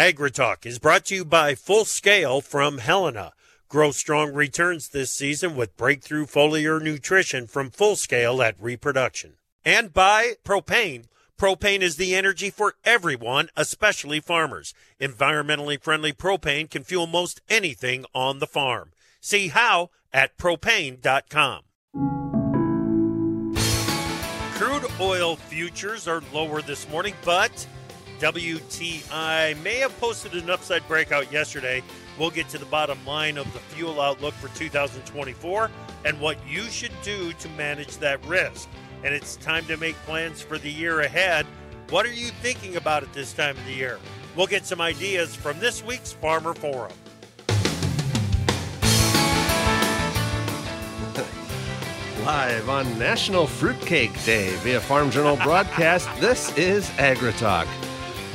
AgriTalk is brought to you by Full Scale from Helena. Grow strong returns this season with breakthrough foliar nutrition from Full Scale at Reproduction. And by Propane. Propane is the energy for everyone, especially farmers. Environmentally friendly propane can fuel most anything on the farm. See how at propane.com. Crude oil futures are lower this morning, but WTI may have posted an upside breakout yesterday. We'll get to the bottom line of the fuel outlook for 2024 and what you should do to manage that risk. And it's time to make plans for the year ahead. What are you thinking about at this time of the year? We'll get some ideas from this week's Farmer Forum. Live on National Fruitcake Day via Farm Journal broadcast, this is AgriTalk.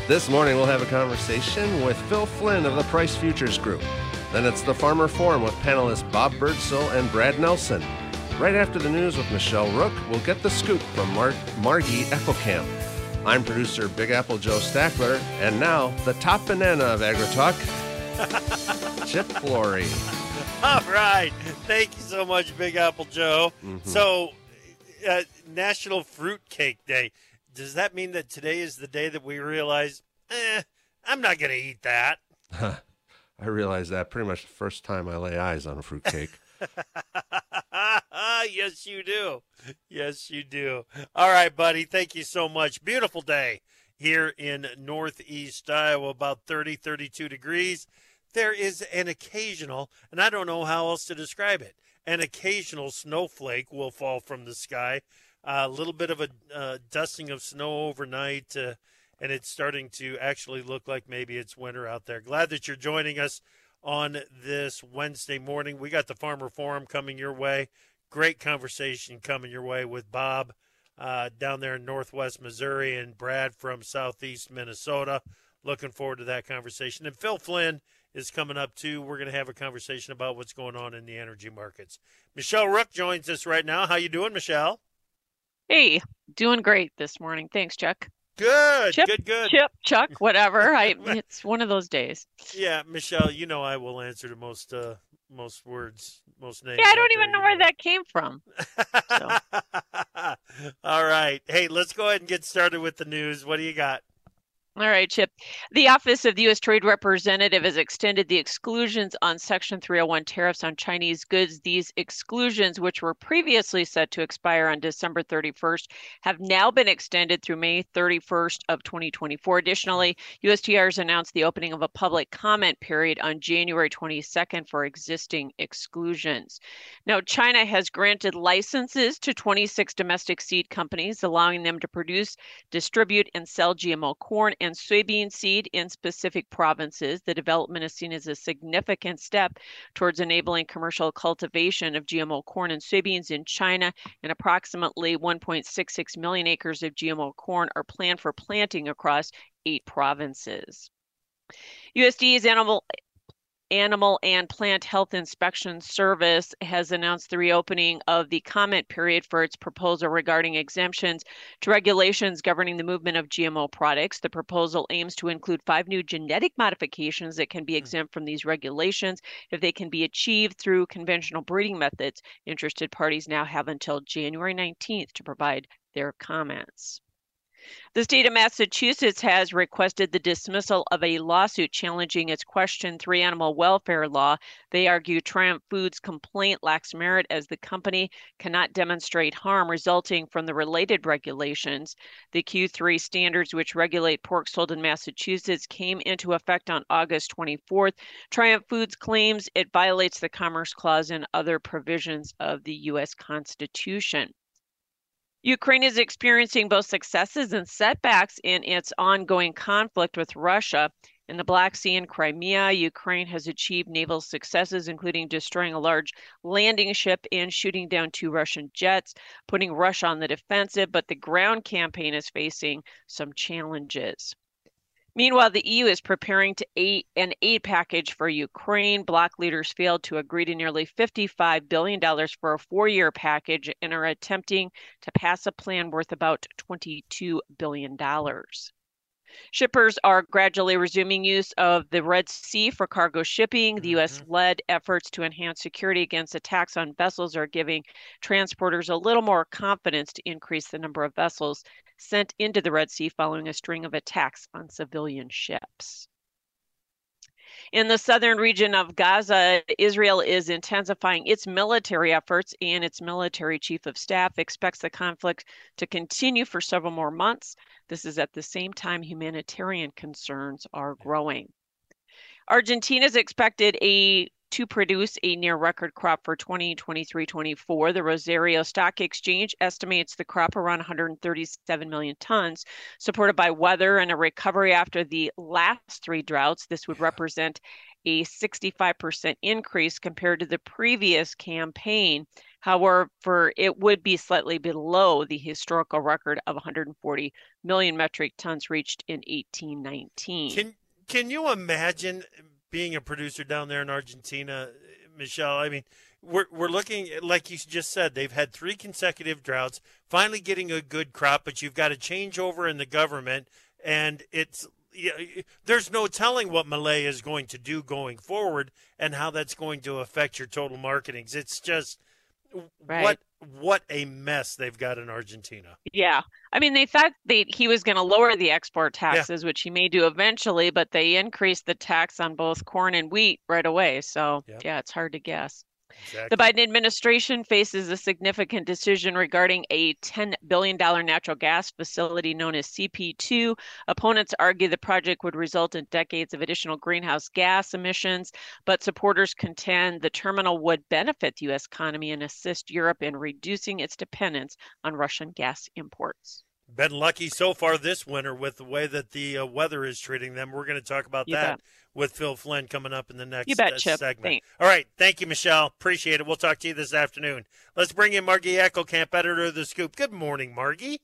This morning we'll have a conversation with Phil Flynn of the Price Futures Group. Then it's the Farmer Forum with panelists Bob Birdsell and Brad Nelson. Right after the news with Michelle Rook, we'll get the scoop from Mar- Margie Eckelkamp. I'm producer Big Apple Joe Stackler, and now the top banana of AgriTalk, Chip Flory. All right. Thank you so much, Big Apple Joe. Mm-hmm. So, uh, National Fruitcake Day does that mean that today is the day that we realize, eh, I'm not going to eat that? I realize that pretty much the first time I lay eyes on a fruitcake. yes, you do. Yes, you do. All right, buddy. Thank you so much. Beautiful day here in Northeast Iowa, about 30, 32 degrees. There is an occasional, and I don't know how else to describe it, an occasional snowflake will fall from the sky a little bit of a uh, dusting of snow overnight, uh, and it's starting to actually look like maybe it's winter out there. Glad that you're joining us on this Wednesday morning. We got the Farmer Forum coming your way. Great conversation coming your way with Bob uh, down there in Northwest Missouri and Brad from Southeast Minnesota. Looking forward to that conversation. And Phil Flynn is coming up too. We're going to have a conversation about what's going on in the energy markets. Michelle Rook joins us right now. How you doing, Michelle? Hey, doing great this morning. Thanks, Chuck. Good, Chip, good, good. Chip, Chuck, whatever. I it's one of those days. Yeah, Michelle, you know I will answer to most uh most words, most names. Yeah, I don't even know where that came from. So. All right. Hey, let's go ahead and get started with the news. What do you got? All right, Chip. The Office of the U.S. Trade Representative has extended the exclusions on Section 301 tariffs on Chinese goods. These exclusions, which were previously set to expire on December 31st, have now been extended through May 31st of 2024. Additionally, USTR has announced the opening of a public comment period on January 22nd for existing exclusions. Now, China has granted licenses to 26 domestic seed companies, allowing them to produce, distribute, and sell GMO corn and soybean seed in specific provinces. The development is seen as a significant step towards enabling commercial cultivation of GMO corn and soybeans in China, and approximately 1.66 million acres of GMO corn are planned for planting across eight provinces. USDA's animal Animal and Plant Health Inspection Service has announced the reopening of the comment period for its proposal regarding exemptions to regulations governing the movement of GMO products. The proposal aims to include five new genetic modifications that can be hmm. exempt from these regulations if they can be achieved through conventional breeding methods. Interested parties now have until January 19th to provide their comments. The state of Massachusetts has requested the dismissal of a lawsuit challenging its Question 3 animal welfare law. They argue Triumph Foods' complaint lacks merit as the company cannot demonstrate harm resulting from the related regulations. The Q3 standards, which regulate pork sold in Massachusetts, came into effect on August 24th. Triumph Foods claims it violates the Commerce Clause and other provisions of the U.S. Constitution. Ukraine is experiencing both successes and setbacks in its ongoing conflict with Russia. In the Black Sea and Crimea, Ukraine has achieved naval successes, including destroying a large landing ship and shooting down two Russian jets, putting Russia on the defensive, but the ground campaign is facing some challenges. Meanwhile, the EU is preparing to aid an aid package for Ukraine. Bloc leaders failed to agree to nearly $55 billion for a four year package and are attempting to pass a plan worth about $22 billion. Shippers are gradually resuming use of the Red Sea for cargo shipping. The U.S. Mm-hmm. led efforts to enhance security against attacks on vessels are giving transporters a little more confidence to increase the number of vessels sent into the Red Sea following a string of attacks on civilian ships. In the southern region of Gaza, Israel is intensifying its military efforts, and its military chief of staff expects the conflict to continue for several more months. This is at the same time humanitarian concerns are growing. Argentina is expected a to produce a near record crop for 2023 24. The Rosario Stock Exchange estimates the crop around 137 million tons, supported by weather and a recovery after the last three droughts. This would represent a 65% increase compared to the previous campaign. However, it would be slightly below the historical record of 140 million metric tons reached in 1819. Can can you imagine being a producer down there in Argentina, Michelle, I mean, we're we're looking like you just said they've had three consecutive droughts, finally getting a good crop, but you've got a changeover in the government, and it's there's no telling what Milei is going to do going forward and how that's going to affect your total marketings. It's just right. what what a mess they've got in Argentina. Yeah. I mean, they thought they, he was going to lower the export taxes, yeah. which he may do eventually, but they increased the tax on both corn and wheat right away. So, yep. yeah, it's hard to guess. Exactly. The Biden administration faces a significant decision regarding a $10 billion natural gas facility known as CP2. Opponents argue the project would result in decades of additional greenhouse gas emissions, but supporters contend the terminal would benefit the U.S. economy and assist Europe in reducing its dependence on Russian gas imports been lucky so far this winter with the way that the uh, weather is treating them. We're going to talk about you that bet. with Phil Flynn coming up in the next you bet, uh, Chip. segment. Thanks. All right. Thank you, Michelle. Appreciate it. We'll talk to you this afternoon. Let's bring in Margie Eckelkamp, editor of The Scoop. Good morning, Margie.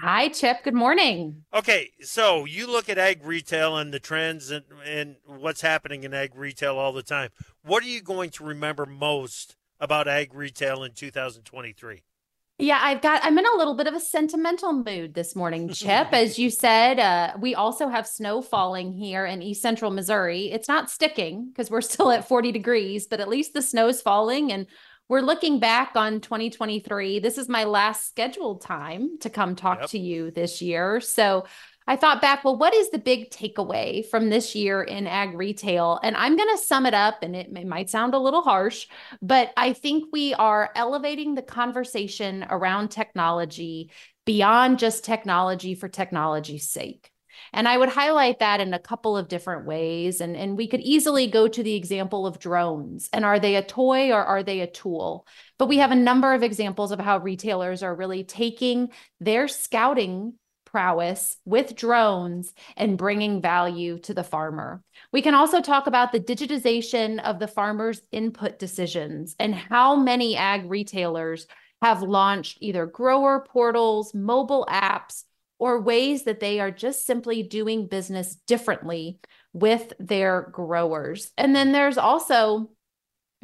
Hi, Chip. Good morning. Okay, so you look at ag retail and the trends and, and what's happening in ag retail all the time. What are you going to remember most about ag retail in 2023? Yeah, I've got, I'm in a little bit of a sentimental mood this morning, Chip. As you said, uh, we also have snow falling here in east central Missouri. It's not sticking because we're still at 40 degrees, but at least the snow is falling. And we're looking back on 2023. This is my last scheduled time to come talk yep. to you this year. So I thought back, well, what is the big takeaway from this year in ag retail? And I'm going to sum it up, and it, it, might sound a little harsh, but I think we are elevating the conversation around technology beyond just technology for technology's sake. And I would highlight that in a couple of different ways. And, and we could easily go to the example of drones. And are they a toy or are they a tool? But we have a number of examples of how retailers are really taking their scouting prowess with drones and bringing value to the farmer. We can also talk about the digitization of the farmer's input decisions and how many ag retailers have launched either grower portals, mobile apps, or ways that they are just simply doing business differently with their growers. And then there's also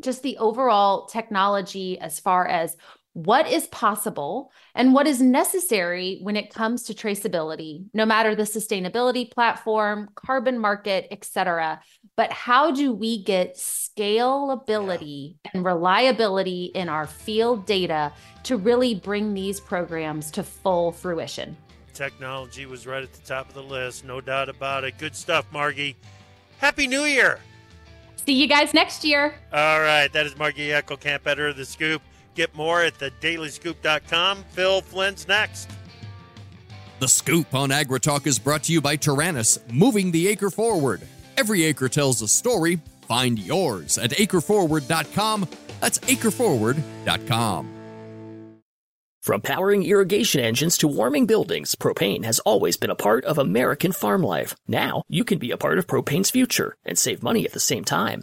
just the overall technology as far as what is possible and what is necessary when it comes to traceability no matter the sustainability platform carbon market etc but how do we get scalability yeah. and reliability in our field data to really bring these programs to full fruition? Technology was right at the top of the list no doubt about it. Good stuff margie. Happy new year! See you guys next year. All right that is margie eckelkamp editor of the scoop Get more at thedailyscoop.com. Phil Flynn's next. The Scoop on AgriTalk is brought to you by Taranis, moving the acre forward. Every acre tells a story. Find yours at acreforward.com. That's acreforward.com. From powering irrigation engines to warming buildings, propane has always been a part of American farm life. Now, you can be a part of propane's future and save money at the same time.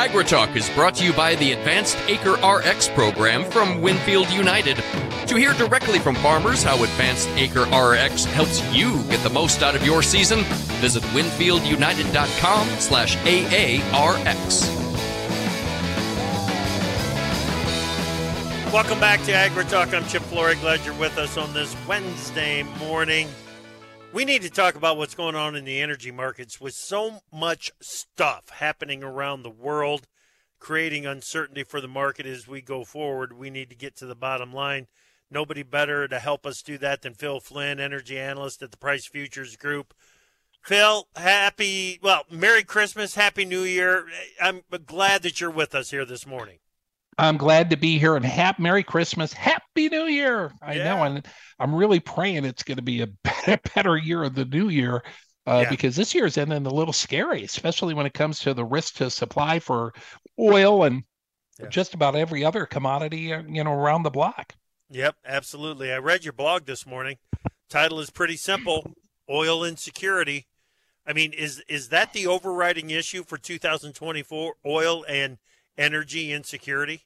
AgriTalk is brought to you by the Advanced Acre RX program from Winfield United. To hear directly from farmers how Advanced Acre RX helps you get the most out of your season, visit winfieldunited.com slash AARX. Welcome back to AgriTalk. I'm Chip Flory. Glad you're with us on this Wednesday morning. We need to talk about what's going on in the energy markets with so much stuff happening around the world, creating uncertainty for the market as we go forward. We need to get to the bottom line. Nobody better to help us do that than Phil Flynn, energy analyst at the Price Futures Group. Phil, happy, well, Merry Christmas, Happy New Year. I'm glad that you're with us here this morning. I'm glad to be here and happy Merry Christmas, Happy New Year. I Yeah. know, and I'm really praying it's going to be a better, better year of the new year uh, Yeah. because this year is ending a little scary, especially when it comes to the risk to supply for oil and Yeah. just about every other commodity, uh, you know, around the block. Yep, absolutely. I read your blog this morning. Title is pretty simple: Oil insecurity. I mean, is is that the overriding issue for 2024? Oil and energy insecurity.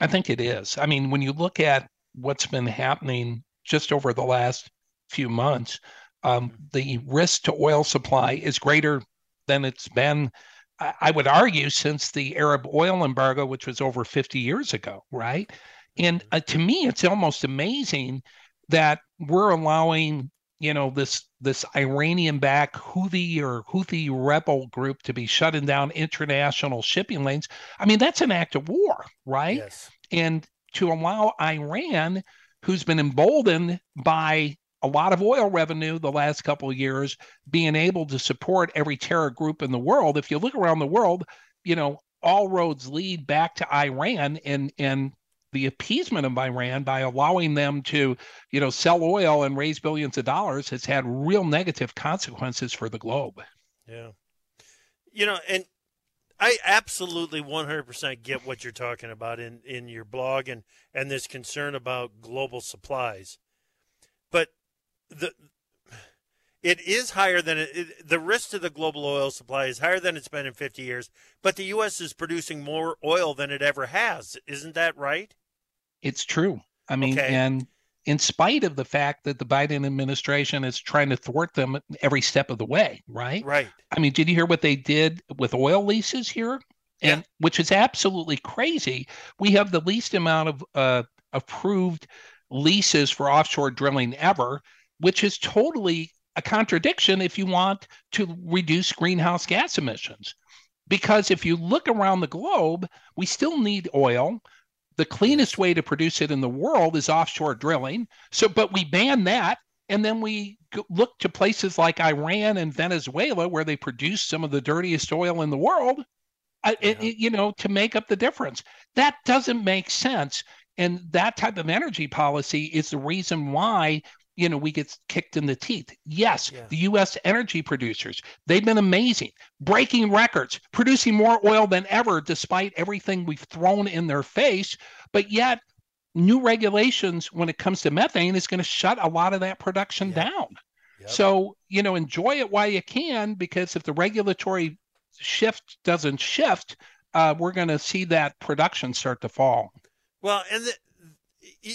I think it is. I mean, when you look at what's been happening just over the last few months, um, the risk to oil supply is greater than it's been, I, would argue, since the Arab oil embargo, which was over 50 years ago, right? And uh, to me, it's almost amazing that we're allowing, you know, this this Iranian-backed Houthi or Houthi rebel group to be shutting down international shipping lanes. I mean, that's an act of war, right? Yes. and to allow Iran, who's been emboldened by a lot of oil revenue the last couple of years, being able to support every terror group in the world. If you look around the world, you know, all roads lead back to Iran and and the appeasement of Iran by allowing them to, you know, sell oil and raise billions of dollars has had real negative consequences for the globe. Yeah. You know, and I absolutely 100% get what you're talking about in, in your blog and, and this concern about global supplies. But the it is higher than it, it, the risk to the global oil supply is higher than it's been in 50 years, but the US is producing more oil than it ever has. Isn't that right? It's true. I mean, Okay. and in spite of the fact that the Biden administration is trying to thwart them every step of the way, right? Right. I mean, did you hear what they did with oil leases here? And which is absolutely crazy. We have the least amount of uh, approved leases for offshore drilling ever, which is totally a contradiction if you want to reduce greenhouse gas emissions. Because if you look around the globe, we still need oil. The cleanest way to produce it in the world is offshore drilling. So, but we ban that. And then we look to places like Iran and Venezuela, where they produce some of the dirtiest oil in the world, uh, it- it- you know, to make up the difference. That doesn't make sense. And that type of energy policy is the reason why, you know, we get kicked in the teeth. Yes, Yeah. the U.S. energy producers, they've been amazing, breaking records, producing more oil than ever, despite everything we've thrown in their face. But yet, new regulations when it comes to methane is going to shut a lot of that production Yeah. down. Yep. So, you know, enjoy it while you can, because if the regulatory shift doesn't shift, uh, we're going to see that production start to fall. Well, and the,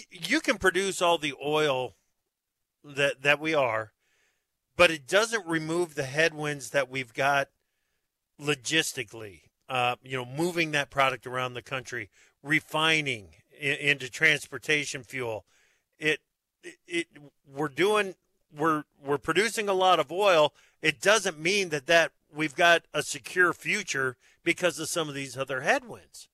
you can produce all the oil that that we are, but it doesn't remove the headwinds that we've got logistically. Uh, you know, moving that product around the country, refining i- into transportation fuel. It, it, it we're doing we're we're producing a lot of oil. It doesn't mean that that we've got a secure future because of some of these other headwinds.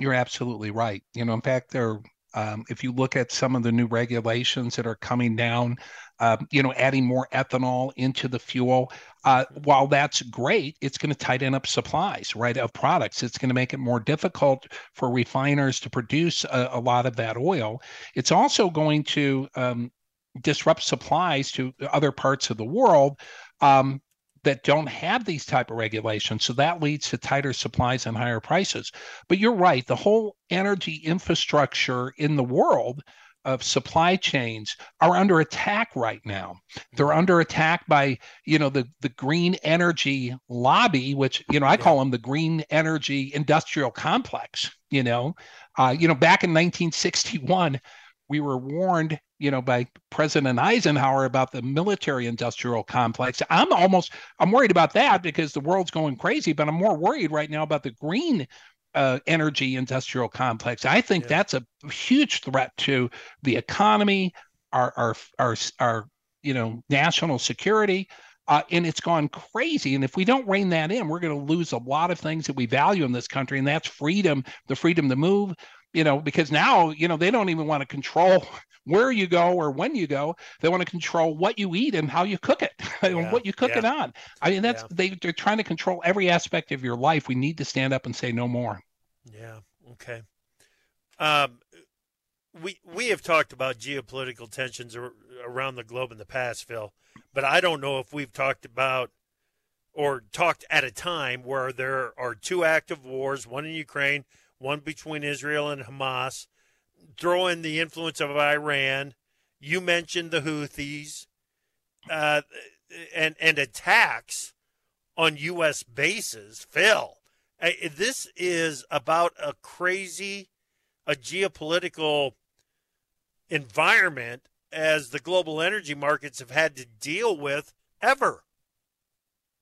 You're absolutely right. You know, in fact, there Um, if you look at some of the new regulations that are coming down, uh, you know, adding more ethanol into the fuel, uh, while that's great, it's going to tighten up supplies, right, of products. It's going to make it more difficult for refiners to produce a, a lot of that oil. It's also going to um, disrupt supplies to other parts of the world. Um, that don't have these type of regulations so that leads to tighter supplies and higher prices but you're right the whole energy infrastructure in the world of supply chains are under attack right now. They're under attack by, you know, the the green energy lobby, which you know I call them the green energy industrial complex. You know, uh, you know, back in 1961, we were warned, you know, by President Eisenhower about the military industrial complex. I'm almost I'm worried about that because the world's going crazy, but I'm more worried right now about the green uh, energy industrial complex. I think yeah. that's a huge threat to the economy, our our our, our you know national security. Uh, and it's gone crazy. And if we don't rein that in, we're going to lose a lot of things that we value in this country, and that's freedom, the freedom to move. You know, because now you know they don't even want to control where you go or when you go. They want to control what you eat and how you cook it and yeah, what you cook yeah. it on. I mean, that's yeah. they, they're trying to control every aspect of your life. We need to stand up and say no more. Yeah. Okay. Um, we we have talked about geopolitical tensions around the globe in the past, Phil, but I don't know if we've talked about or talked at a time where there are two active wars, one in Ukraine, one between Israel and Hamas. Throw in the influence of Iran. You mentioned the Houthis, uh, and and attacks on U.S. bases. Phil, this is about a crazy, a geopolitical environment as the global energy markets have had to deal with ever.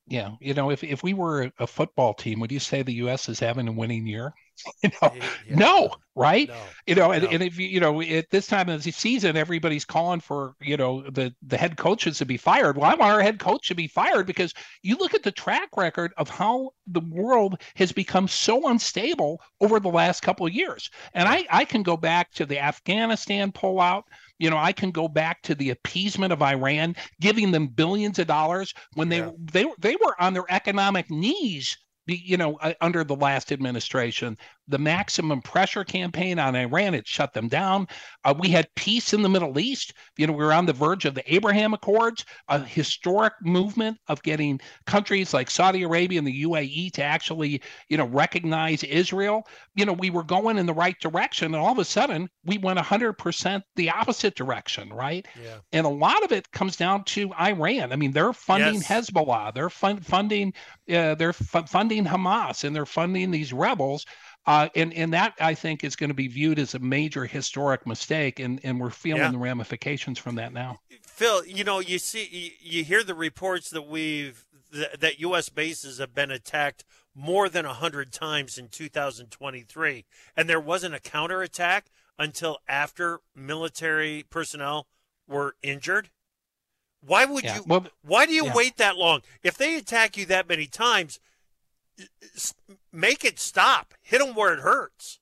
Yeah, you know, if if we were a football team, would you say the U.S. is having a winning year? you know, yeah. no, right? No. You know, and, no. and if you, you know, at this time of the season, everybody's calling for, you know, the, the head coaches to be fired. Well, I want our head coach to be fired because you look at the track record of how the world has become so unstable over the last couple of years. And I, I can go back to the Afghanistan pullout. You know, I can go back to the appeasement of Iran, giving them billions of dollars when they yeah. they they were on their economic knees you know, uh, under the last administration, the maximum pressure campaign on Iran, it shut them down. Uh, we had peace in the Middle East. You know, we were on the verge of the Abraham Accords, a historic movement of getting countries like Saudi Arabia and the UAE to actually, you know, recognize Israel. You know, we were going in the right direction. And all of a sudden, we went 100% the opposite direction, right? Yeah. And a lot of it comes down to Iran. I mean, they're funding yes. Hezbollah, they're fun- funding, uh, they're f- funding Hamas, and they're funding these rebels. Uh, and and that I think is going to be viewed as a major historic mistake, and and we're feeling yeah. the ramifications from that now. Phil, you know, you see, you hear the reports that we've that U.S. bases have been attacked more than hundred times in 2023, and there wasn't a counterattack until after military personnel were injured. Why would yeah. you? Well, why do you yeah. wait that long? If they attack you that many times, make it stop. Hit them where it hurts.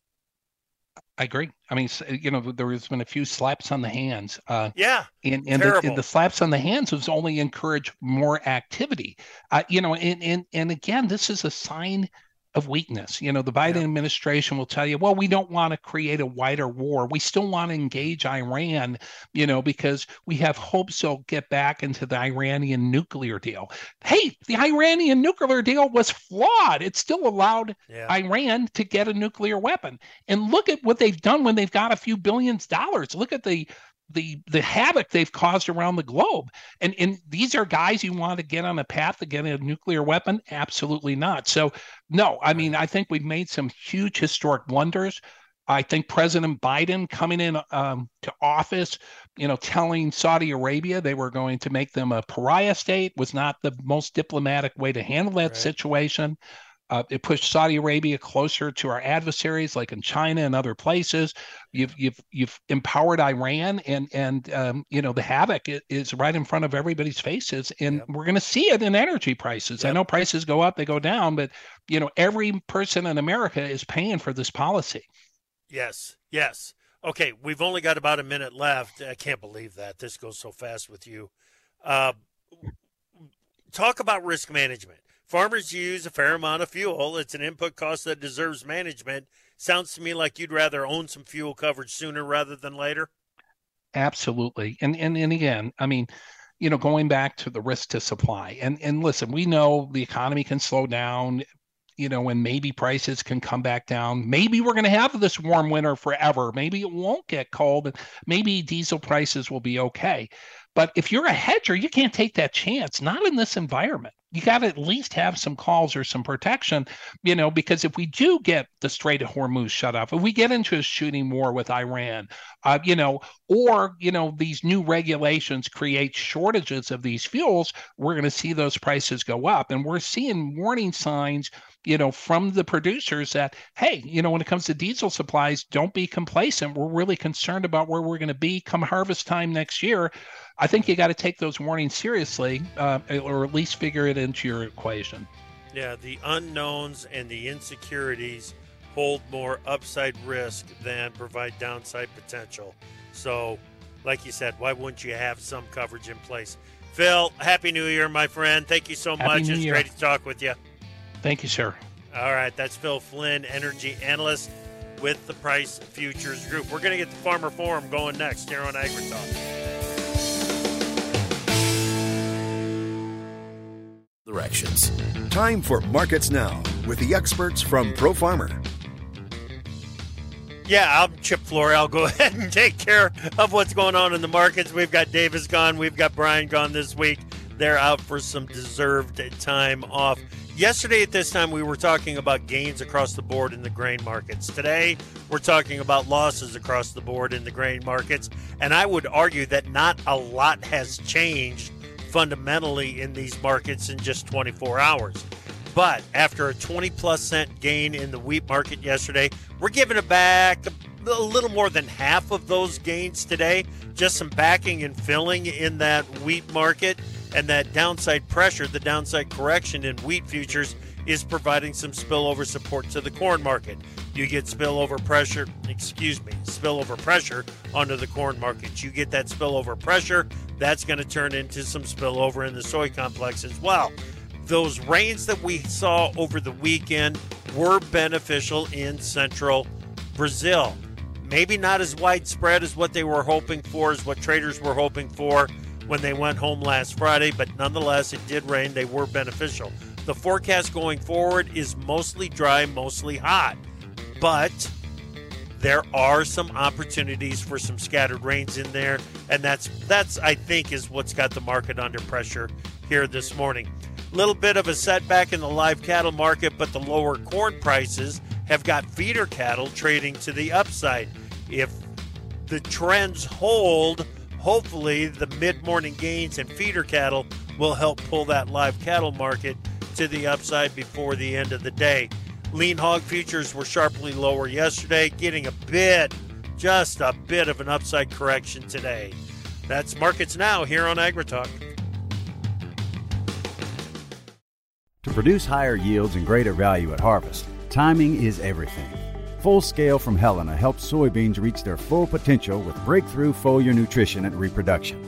I agree. I mean, you know, there has been a few slaps on the hands. Uh, yeah, and and the, and the, slaps on the hands was only encourage more activity. Uh, you know, and and and again, this is a sign of weakness. You know, the Biden yeah. administration will tell you, well, we don't want to create a wider war. We still want to engage Iran, you know, because we have hopes they'll get back into the Iranian nuclear deal. Hey, the Iranian nuclear deal was flawed. It still allowed yeah. Iran to get a nuclear weapon. And look at what they've done when they've got a few billions dollars. Look at the the the havoc they've caused around the globe. And and these are guys you want to get on a path to get a nuclear weapon? Absolutely not. So no, I mean I think we've made some huge historic blunders. I think President Biden coming in um, to office, you know, telling Saudi Arabia they were going to make them a pariah state was not the most diplomatic way to handle that right. situation. Uh, it pushed Saudi Arabia closer to our adversaries, like in China and other places. You've you've you've empowered Iran, and and um, you know the havoc is right in front of everybody's faces, and yep. we're going to see it in energy prices. Yep. I know prices go up, they go down, but you know every person in America is paying for this policy. Yes, yes. Okay, we've only got about a minute left. I can't believe that. This goes so fast with you. Uh, talk about risk management. Farmers use a fair amount of fuel. It's an input cost that deserves management. Sounds to me like you'd rather own some fuel coverage sooner rather than later. Absolutely. And and and again, I mean, you know, going back to the risk to supply. And and listen, we know the economy can slow down, you know, and maybe prices can come back down. Maybe we're going to have this warm winter forever. Maybe it won't get cold and maybe diesel prices will be okay. But if you're a hedger, you can't take that chance, not in this environment you got to at least have some calls or some protection, you know, because if we do get the Strait of Hormuz shut off, if we get into a shooting war with Iran, uh, you know, or, you know, these new regulations create shortages of these fuels, we're going to see those prices go up. And we're seeing warning signs, you know, from the producers that, hey, you know, when it comes to diesel supplies, don't be complacent. We're really concerned about where we're going to be come harvest time next year. I think you got to take those warnings seriously, uh, or at least figure it into your equation. Yeah, the unknowns and the insecurities hold more upside risk than provide downside potential. So, like you said, why wouldn't you have some coverage in place? Phil, Happy New Year, my friend. Thank you so Happy much. New it's Year. great to talk with you. Thank you, sir. All right, that's Phil Flynn, energy analyst with the Price Futures Group. We're going to get the Farmer Forum going next here on AgriTalk. Time for Markets Now with the experts from Pro Farmer. Yeah, I'm Chip Flory. I'll go ahead and take care of what's going on in the markets. We've got Davis gone. We've got Brian gone this week. They're out for some deserved time off. Yesterday at this time, we were talking about gains across the board in the grain markets. Today, we're talking about losses across the board in the grain markets. And I would argue that not a lot has changed fundamentally in these markets in just 24 hours. But after a 20 plus cent gain in the wheat market yesterday, we're giving it back a little more than half of those gains today. Just some backing and filling in that wheat market. And that downside pressure, the downside correction in wheat futures is providing some spillover support to the corn market. You get spillover pressure, excuse me, spillover pressure onto the corn market. You get that spillover pressure, that's going to turn into some spillover in the soy complex as well. Those rains that we saw over the weekend were beneficial in central Brazil. Maybe not as widespread as what they were hoping for, as what traders were hoping for when they went home last Friday, but nonetheless, it did rain. They were beneficial. The forecast going forward is mostly dry, mostly hot, but there are some opportunities for some scattered rains in there, and that's that's I think is what's got the market under pressure here this morning. Little bit of a setback in the live cattle market, but the lower corn prices have got feeder cattle trading to the upside. If the trends hold, hopefully the mid-morning gains in feeder cattle will help pull that live cattle market to the upside before the end of the day. Lean hog futures were sharply lower yesterday, getting a bit, just a bit of an upside correction today. That's markets now here on AgriTalk. To produce higher yields and greater value at harvest, timing is everything. Full Scale from Helena helps soybeans reach their full potential with breakthrough foliar nutrition and reproduction.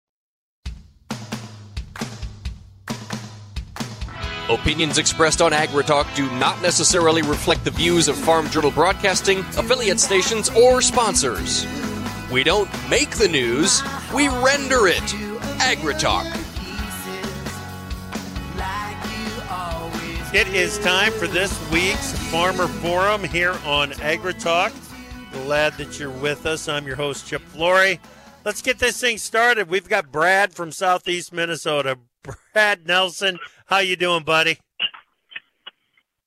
Opinions expressed on AgriTalk do not necessarily reflect the views of Farm Journal Broadcasting, affiliate stations, or sponsors. We don't make the news, we render it. AgriTalk. It is time for this week's Farmer Forum here on AgriTalk. Glad that you're with us. I'm your host, Chip Flory. Let's get this thing started. We've got Brad from Southeast Minnesota. Brad Nelson, how you doing, buddy?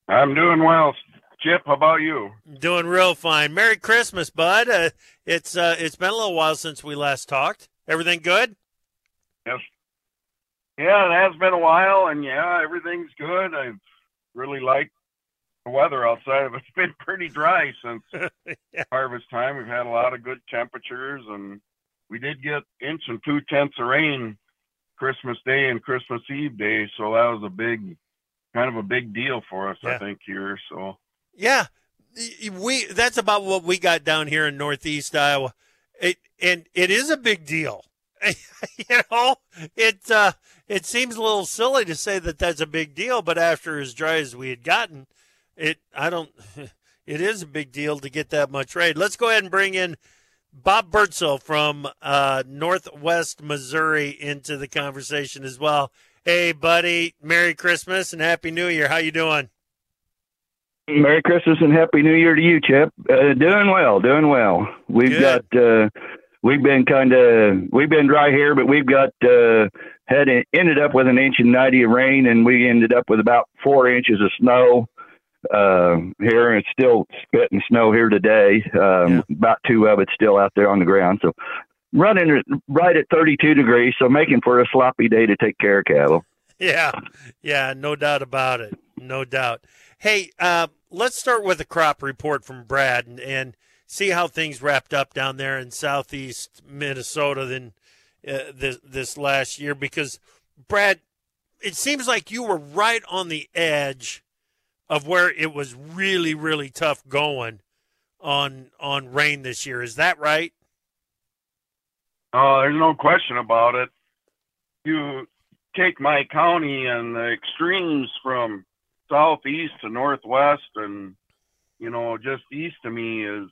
I'm doing well, Chip. How about you? Doing real fine. Merry Christmas, bud. Uh, it's uh, it's been a little while since we last talked. Everything good? Yes. Yeah, it has been a while, and yeah, everything's good. I've really liked the weather outside. It's been pretty dry since yeah. harvest time. We've had a lot of good temperatures, and we did get inch and two tenths of rain Christmas Day and Christmas Eve day, so that was a big, kind of a big deal for us, Yeah. I think here. So Yeah, we that's about what we got down here in Northeast Iowa. It and it is a big deal. you know, it uh, it seems a little silly to say that that's a big deal, but after as dry as we had gotten, it I don't. It is a big deal to get that much rain. Let's go ahead and bring in Bob Birdsell from uh, Northwest Missouri into the conversation as well. Hey, buddy, Merry Christmas and Happy New Year. How you doing? Merry Christmas and Happy New Year to you, Chip. Uh, doing well, doing well. We've Good. got uh, we've been kind of we've been dry here, but we've got uh, had ended up with an inch and ninety of rain, and we ended up with about four inches of snow uh, here, and it's still spitting snow here today. Um, About two of it still out there on the ground, so running right at thirty-two degrees, so making for a sloppy day to take care of cattle. Yeah, yeah, no doubt about it. No doubt. Hey, uh, let's start with a crop report from Brad and, and see how things wrapped up down there in southeast Minnesota than uh, this this last year. Because Brad, it seems like you were right on the edge of where it was really really tough going on on rain this year. Is that right? Uh, there's no question about it. You take my county and the extremes from southeast to northwest, and you know, just east of me is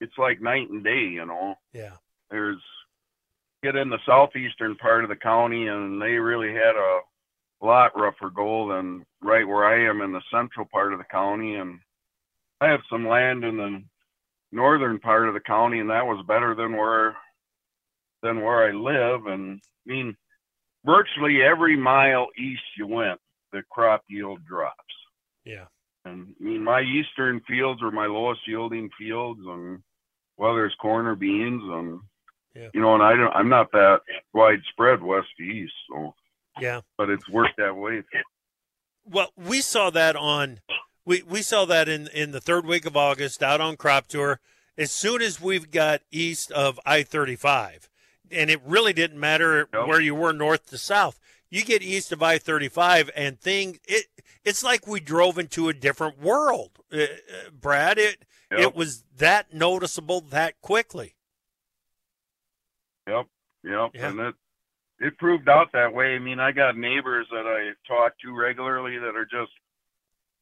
it's like night and day. You know, Yeah. there's get in the southeastern part of the county, and they really had a lot rougher go than right where I am in the central part of the county, and I have some land in the northern part of the county, and that was better than where than where I live. And I mean, virtually every mile east you went, the crop yield drops. Yeah. And I mean, my eastern fields are my lowest yielding fields, and whether it's corn or beans, and Yeah. you know, and I don't, I'm not that widespread west to east, so Yeah. but it's worked that way. Well, we saw that on we we saw that in in the third week of August out on crop tour. As soon as we've got east of I thirty five, and it really didn't matter where you were north to south. You get east of I thirty five, and thing it it's like we drove into a different world, uh, uh, Brad. It Yep. it was that noticeable that quickly. Yep, yep, Yeah. and it it proved out that way. I mean, I got neighbors that I talk to regularly that are just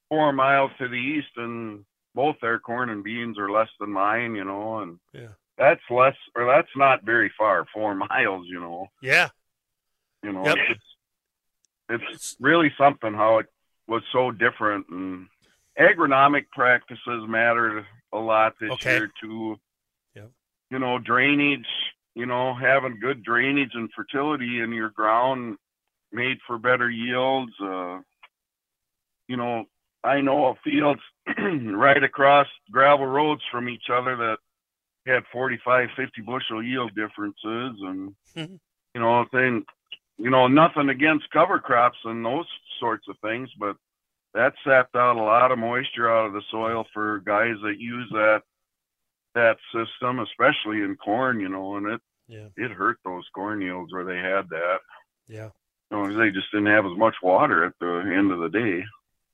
four miles to the east, and both their corn and beans are less than mine, you know, and Yeah. that's less or that's not very far, four miles, you know. Yeah. You know, Yep. it's it's really something how it was so different, and agronomic practices mattered a lot this Okay. year too. Yep. You know, drainage. You know, having good drainage and fertility in your ground made for better yields. Uh, you know, I know of fields right across gravel roads from each other that had 45, 50 bushel yield differences, and Mhm. you know, then you know, nothing against cover crops and those sorts of things, but that sapped out a lot of moisture out of the soil for guys that use that that system, especially in corn, you know, and it Yeah. it hurt those corn yields where they had that. Yeah. You know, they just didn't have as much water at the end of the day.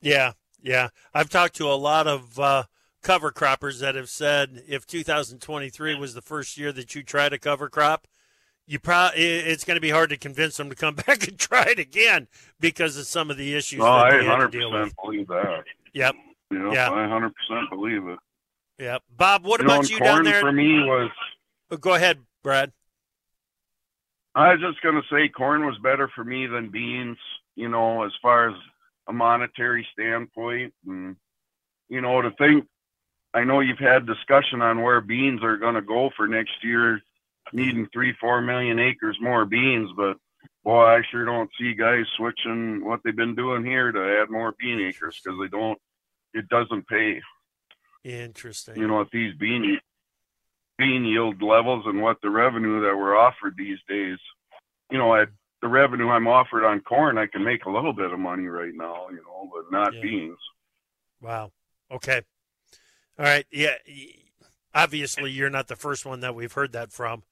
Yeah, yeah. I've talked to a lot of uh, cover croppers that have said if 2023 was the first year that you tried a cover crop, you probably it's going to be hard to convince them to come back and try it again because of some of the issues No, that I they had to hundred deal percent with. believe that. Yep. You know, Yeah. I hundred percent believe it. Yep. Bob, what You about and you corn down there? For me was Oh, Go ahead, Brad. I was just gonna say corn was better for me than beans. You know, as far as a monetary standpoint. And, you know, to think, I know you've had discussion on where beans are going to go for next year, needing three, four million acres more beans, but boy, I sure don't see guys switching what they've been doing here to add more bean acres because they don't, it doesn't pay. Interesting. You know, at these bean bean yield levels and what the revenue that we're offered these days, you know, at the revenue I'm offered on corn, I can make a little bit of money right now, you know, but not yeah. beans. Wow. Okay. All right. Yeah. Obviously, you're not the first one that we've heard that from,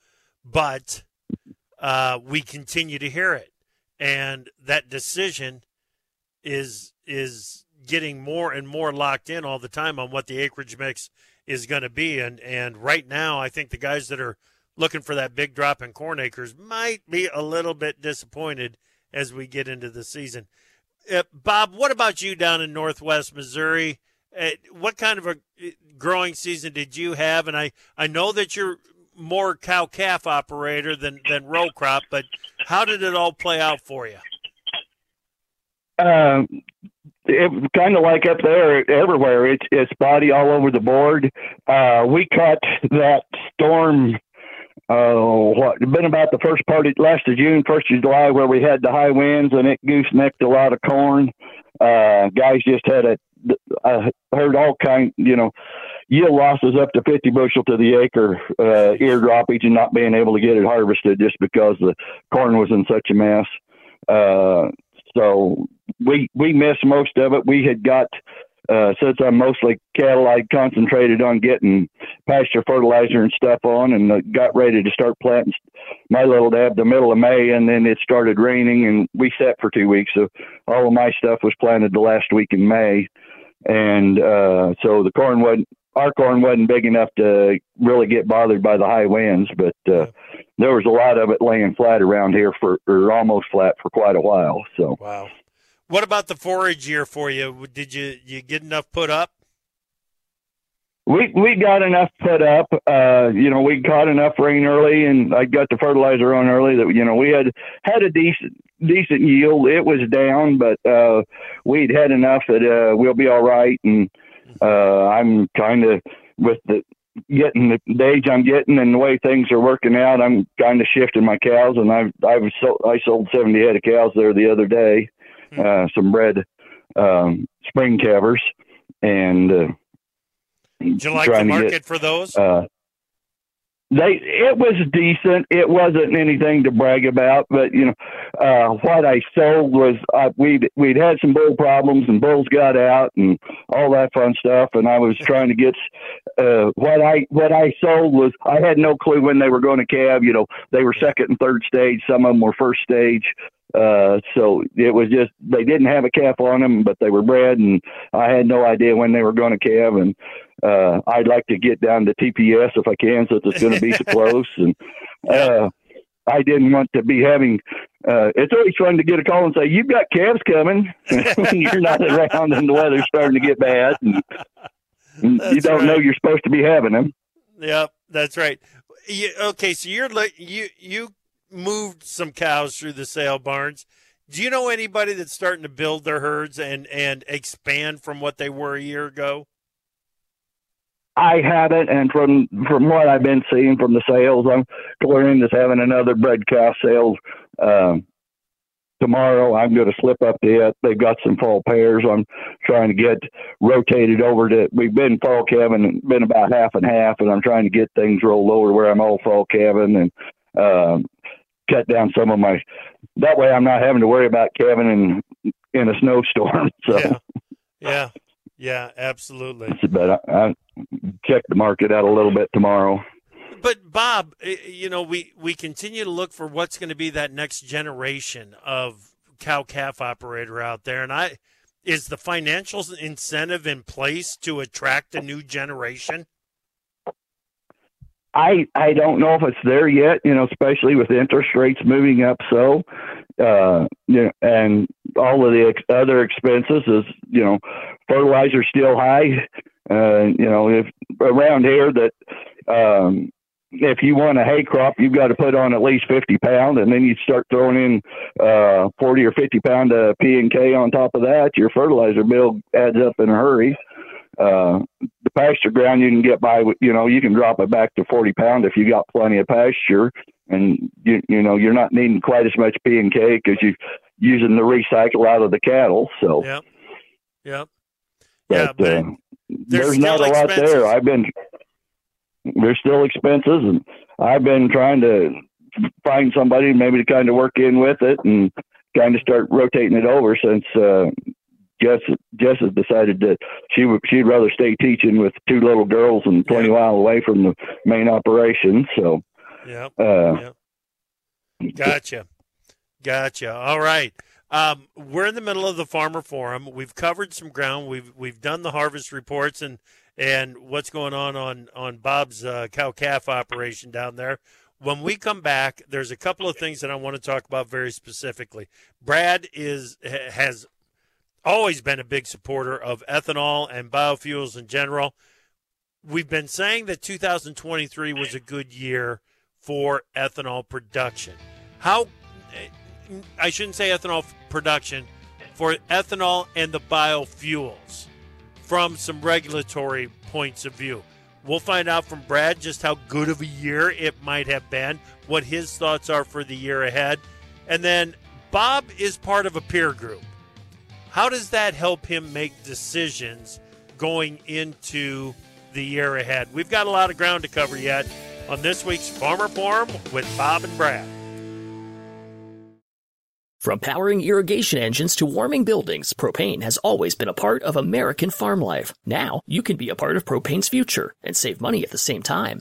but uh, we continue to hear it, and that decision is is getting more and more locked in all the time on what the acreage mix is going to be. And and right now, I think the guys that are looking for that big drop in corn acres might be a little bit disappointed as we get into the season. Uh, Bob, what about you down in Northwest Missouri? Uh, what kind of a uh, growing season did you have? And I, I know that you're more cow calf operator than, than row crop, but how did it all play out for you? Um, it kind of like up there everywhere. It's it's spotty all over the board. Uh, we caught that storm. Uh, what? Been about the first part of last of June, first of July, where we had the high winds and it goosenecked a lot of corn. Uh, guys just had a. I heard all kind, you know, yield losses up to 50 bushel to the acre, uh, droppage and not being able to get it harvested just because the corn was in such a mess. Uh, so we we missed most of it. We had got uh, since I'm mostly cattle, I concentrated on getting pasture fertilizer and stuff on, and uh, got ready to start planting my little dab the middle of May, and then it started raining, and we sat for two weeks. So all of my stuff was planted the last week in May, and uh, so the corn wasn't our corn wasn't big enough to really get bothered by the high winds, but uh, there was a lot of it laying flat around here for or almost flat for quite a while. So wow. What about the forage year for you? Did you you get enough put up? We we got enough put up. Uh, you know, we caught enough rain early, and I got the fertilizer on early. That you know, we had had a decent decent yield. It was down, but uh, we'd had enough that uh, we'll be all right. And uh, I'm kind of with the getting the age I'm getting and the way things are working out. I'm kind of shifting my cows, and I've I've sold, I sold 70 head of cows there the other day, hmm. uh, some bred um, spring calvers, and. Uh, Did you like the market get, for those? Uh, they it was decent. It wasn't anything to brag about, but you know, uh, what I sold was uh, we'd we'd had some bull problems and bulls got out and all that fun stuff, and I was trying to get uh, what I what I sold was I had no clue when they were going to calve. You know, they were second and third stage. Some of them were first stage. Uh, so it was just they didn't have a calf on them, but they were bred, and I had no idea when they were going to calve. And uh, I'd like to get down to TPS if I can, since it's going to be so close. And uh, I didn't want to be having. Uh, it's always fun to get a call and say you've got calves coming when you're not around and the weather's starting to get bad, and, and you don't right. know you're supposed to be having them. Yep, that's right. You, okay, so you're like you you moved some cows through the sale barns. Do you know anybody that's starting to build their herds and and expand from what they were a year ago? I haven't, and from from what I've been seeing from the sales, I'm learning is having another bred calf sales um, tomorrow. I'm going to slip up to it. They've got some fall pairs. I'm trying to get rotated over to. We've been fall calving, been about half and half, and I'm trying to get things rolled over where I'm all fall calving and um, cut down some of my. That way, I'm not having to worry about calving in in a snowstorm. So. Yeah. Yeah. Yeah, absolutely. But I, I check the market out a little bit tomorrow. But Bob, you know, we we continue to look for what's going to be that next generation of cow calf operator out there, and I is the financial incentive in place to attract a new generation. I I don't know if it's there yet, you know, especially with interest rates moving up so, uh, you know, and all of the ex- other expenses is, you know, fertilizer still high. Uh, you know, if around here that um, if you want a hay crop, you've got to put on at least 50 pound, and then you start throwing in uh, 40 or 50 pound of P and K on top of that. Your fertilizer bill adds up in a hurry. Uh, the pasture ground you can get by, you know, you can drop it back to 40 pound if you got plenty of pasture, and you you know you're not needing quite as much P and K because you're using the recycle out of the cattle. So, yep, yep, but, yeah. But uh, there's not a lot there. I've been there's still expenses, and I've been trying to find somebody maybe to kind of work in with it and kind of start rotating it over since uh, Jess Jess has decided that she would she'd rather stay teaching with two little girls and 20 miles away from the main operation. So, yeah, uh, yep. Gotcha. Gotcha. All right. Um, we're in the middle of the farmer forum. We've covered some ground. We've we've done the harvest reports and and what's going on on on Bob's uh, cow calf operation down there. When we come back, there's a couple of things that I want to talk about very specifically. Brad is has always been a big supporter of ethanol and biofuels in general. We've been saying that 2023 was a good year for ethanol production. How eh, I shouldn't say ethanol production for ethanol and the biofuels from some regulatory points of view. We'll find out from Brad just how good of a year it might have been, what his thoughts are for the year ahead. And then Bob is part of a peer group. How does that help him make decisions going into the year ahead? We've got a lot of ground to cover yet on this week's Farmer Forum with Bob and Brad. From powering irrigation engines to warming buildings, propane has always been a part of American farm life. Now, you can be a part of propane's future and save money at the same time.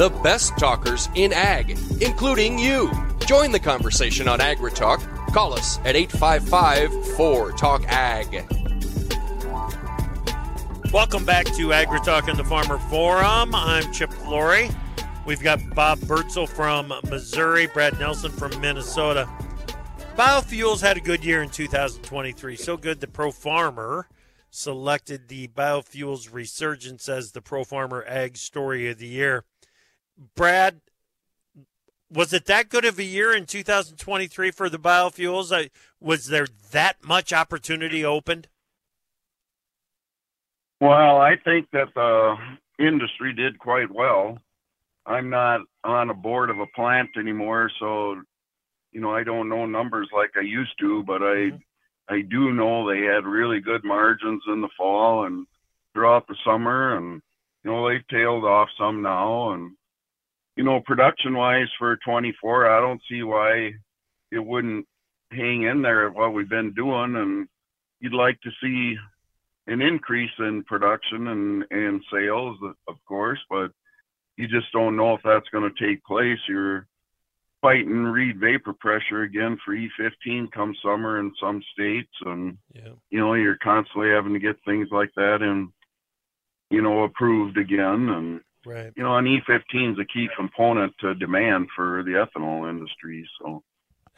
The best talkers in ag, including you. Join the conversation on AgriTalk. Call us at 855 4 Talk Ag. Welcome back to AgriTalk and the Farmer Forum. I'm Chip Flory. We've got Bob Birdsell from Missouri, Brad Nelson from Minnesota. Biofuels had a good year in 2023. So good the Pro Farmer selected the biofuels resurgence as the Pro Farmer Ag Story of the Year. Brad, was it that good of a year in 2023 for the biofuels? Uh, was there that much opportunity opened? Well, I think that the industry did quite well. I'm not on a board of a plant anymore, so you know I don't know numbers like I used to, but I mm-hmm. I do know they had really good margins in the fall and throughout the summer, and you know they've tailed off some now, and you know production wise for 24, I don't see why it wouldn't hang in there at what we've been doing, and you'd like to see an increase in production and and sales, of course, but you just don't know if that's going to take place. You're fighting Reid vapor pressure again for E15 come summer in some states, and yeah. you know you're constantly having to get things like that and you know approved again, and right. you know an E15 is a key component to demand for the ethanol industry. So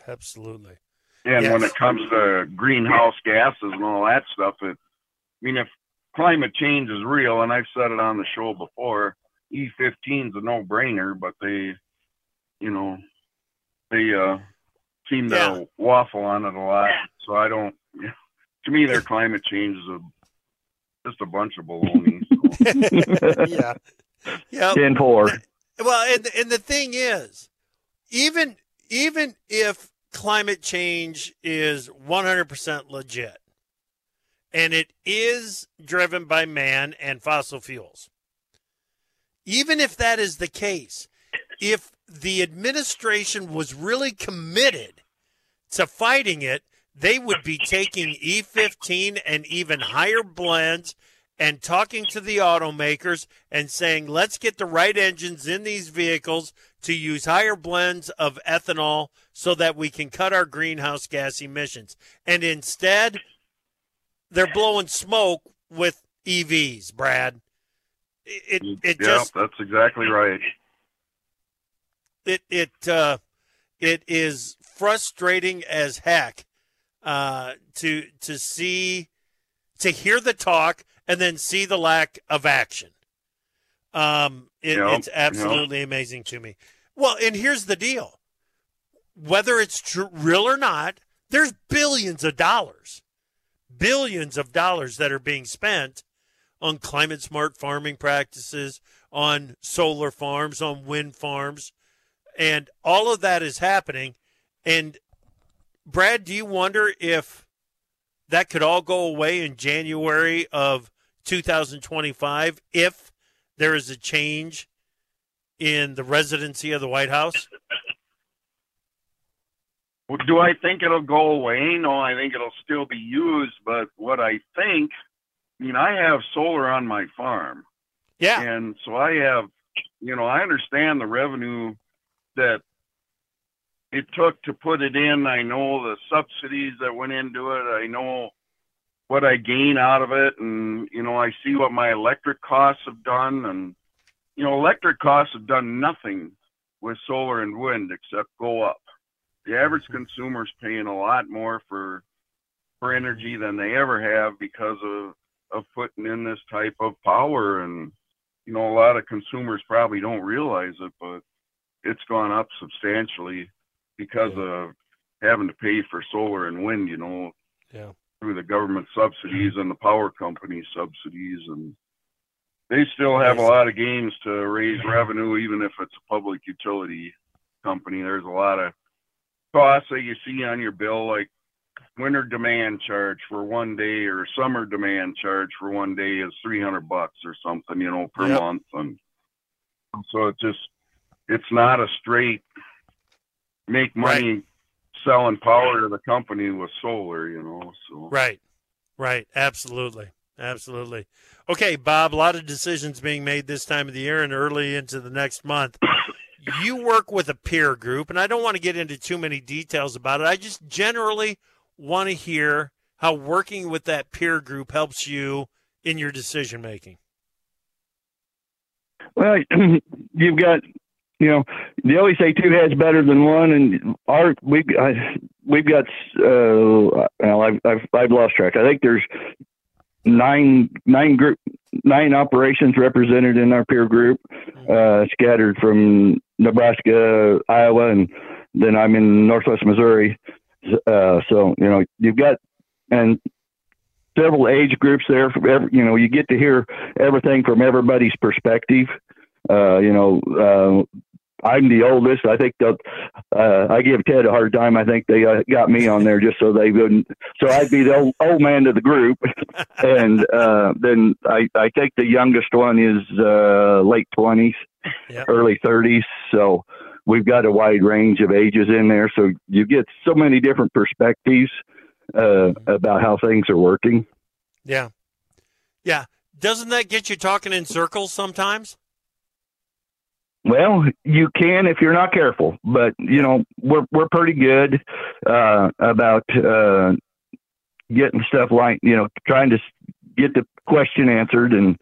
absolutely, and yes. when it comes to greenhouse gases and all that stuff, it I mean if climate change is real, and I've said it on the show before E15 is a no-brainer, but they, you know, they uh, seem to Yeah. waffle on it a lot. So I don't. To me, their climate change is a just a bunch of baloney. So. yeah, yeah. Ten four. Well, and and the thing is, even even if climate change is 100% legit, and it is driven by man and fossil fuels. Even if that is the case, if the administration was really committed to fighting it, they would be taking E15 and even higher blends and talking to the automakers and saying, let's get the right engines in these vehicles to use higher blends of ethanol so that we can cut our greenhouse gas emissions. And instead, they're blowing smoke with EVs, Brad. It it, yeah, just that's exactly right. it it uh, it is frustrating as heck uh, to to see to hear the talk and then see the lack of action. Um, it, Yeah, it's absolutely amazing to me. Well, and here's the deal: whether it's true, real or not, there's billions of dollars, billions of dollars that are being spent on climate smart farming practices, on solar farms, on wind farms, and all of that is happening. And Brad, do you wonder if that could all go away in January of 2025 if there is a change in the residency of the White House? Well, Do I think it'll go away? No, I think it'll still be used. But what I think, I mean, I have solar on my farm. Yeah. And so I have, you know, I understand the revenue that it took to put it in. I know the subsidies that went into it. I know what I gain out of it. And, you know, I see what my electric costs have done. And, you know, electric costs have done nothing with solar and wind except go up. The average mm-hmm. consumer's paying a lot more for for energy than they ever have because of of putting in this type of power and you know a lot of consumers probably don't realize it but it's gone up substantially because of having to pay for solar and wind you know Yeah. Through the government subsidies and the power company subsidies and they still have a lot of games to raise revenue even if it's a public utility company. There's a lot of costs that you see on your bill like winter demand charge for one day or summer demand charge for one day is 300 bucks or something you know per Yep. month. And so it just it's not a straight make money selling power to the company with solar you know so Right. Right. Absolutely. Absolutely. Okay, Bob, a lot of decisions being made this time of the year and early into the next month. You work with a peer group, and I don't want to get into too many details about it. I just generally want to hear how working with that peer group helps you in your decision making. Well, you've got, you know, they always say two heads better than one, and our we I, we've got. Uh, well, I've, I've I've lost track. I think there's nine nine group nine operations represented in our peer group, uh, scattered from Nebraska, Iowa, and then I'm in Northwest Missouri. Uh, so you know, you've got and several age groups there. From every, you know, you get to hear everything from everybody's perspective. Uh, you know, uh, I'm the oldest. I think that uh, I give Ted a hard time. I think they uh, got me on there just so they wouldn't. So I'd be the old, old man of the group, and uh, then I I think the youngest one is uh, late twenties, early thirties. So we've got a wide range of ages in there. So you get so many different perspectives uh, about how things are working. Yeah. Yeah. Doesn't that get you talking in circles sometimes? Well, you can if you're not careful, but you know we're we're pretty good uh, about uh, getting stuff like you know trying to get the question answered, and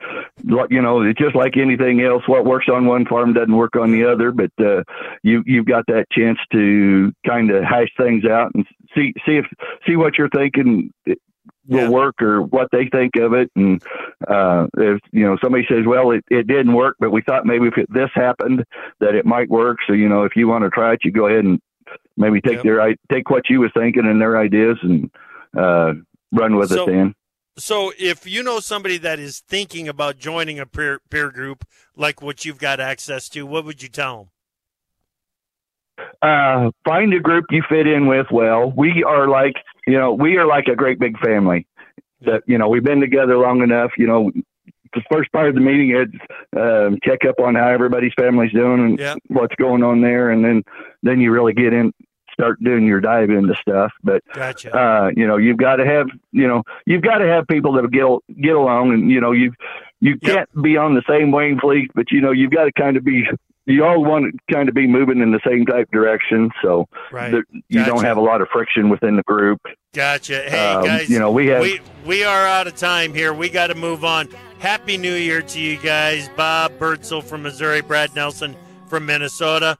you know it's just like anything else. What works on one farm doesn't work on the other, but uh, you you've got that chance to kind of hash things out and see see if see what you're thinking will work or what they think of it. And uh, if you know somebody says, "Well, it, it didn't work, but we thought maybe if it, this happened that it might work." So you know, if you want to try it, you go ahead and maybe take their i- take what you was thinking and their ideas and uh, run with So- it. Then So if you know somebody that is thinking about joining a peer peer group like what you've got access to, what would you tell them? Uh, find a group you fit in with well. We are like, you know, we are like a great big family. That you know, we've been together long enough. You know, the first part of the meeting is um, check up on how everybody's family's doing and Yep. what's going on there, and then then you really get in, start doing your dive into stuff. But Gotcha. uh, you know, you've got to have, you know, you've got to have people that get get along, and you know, you you can't be on the same wavelength, but you know, you've got to kind of be. You all want to kind of be moving in the same type direction, so Right. there, you don't have a lot of friction within the group. Gotcha. Hey Um, guys, you know, we have- we we are out of time here. We got to move on. Happy New Year to you guys, Bob Birdsell from Missouri, Brad Nelson from Minnesota.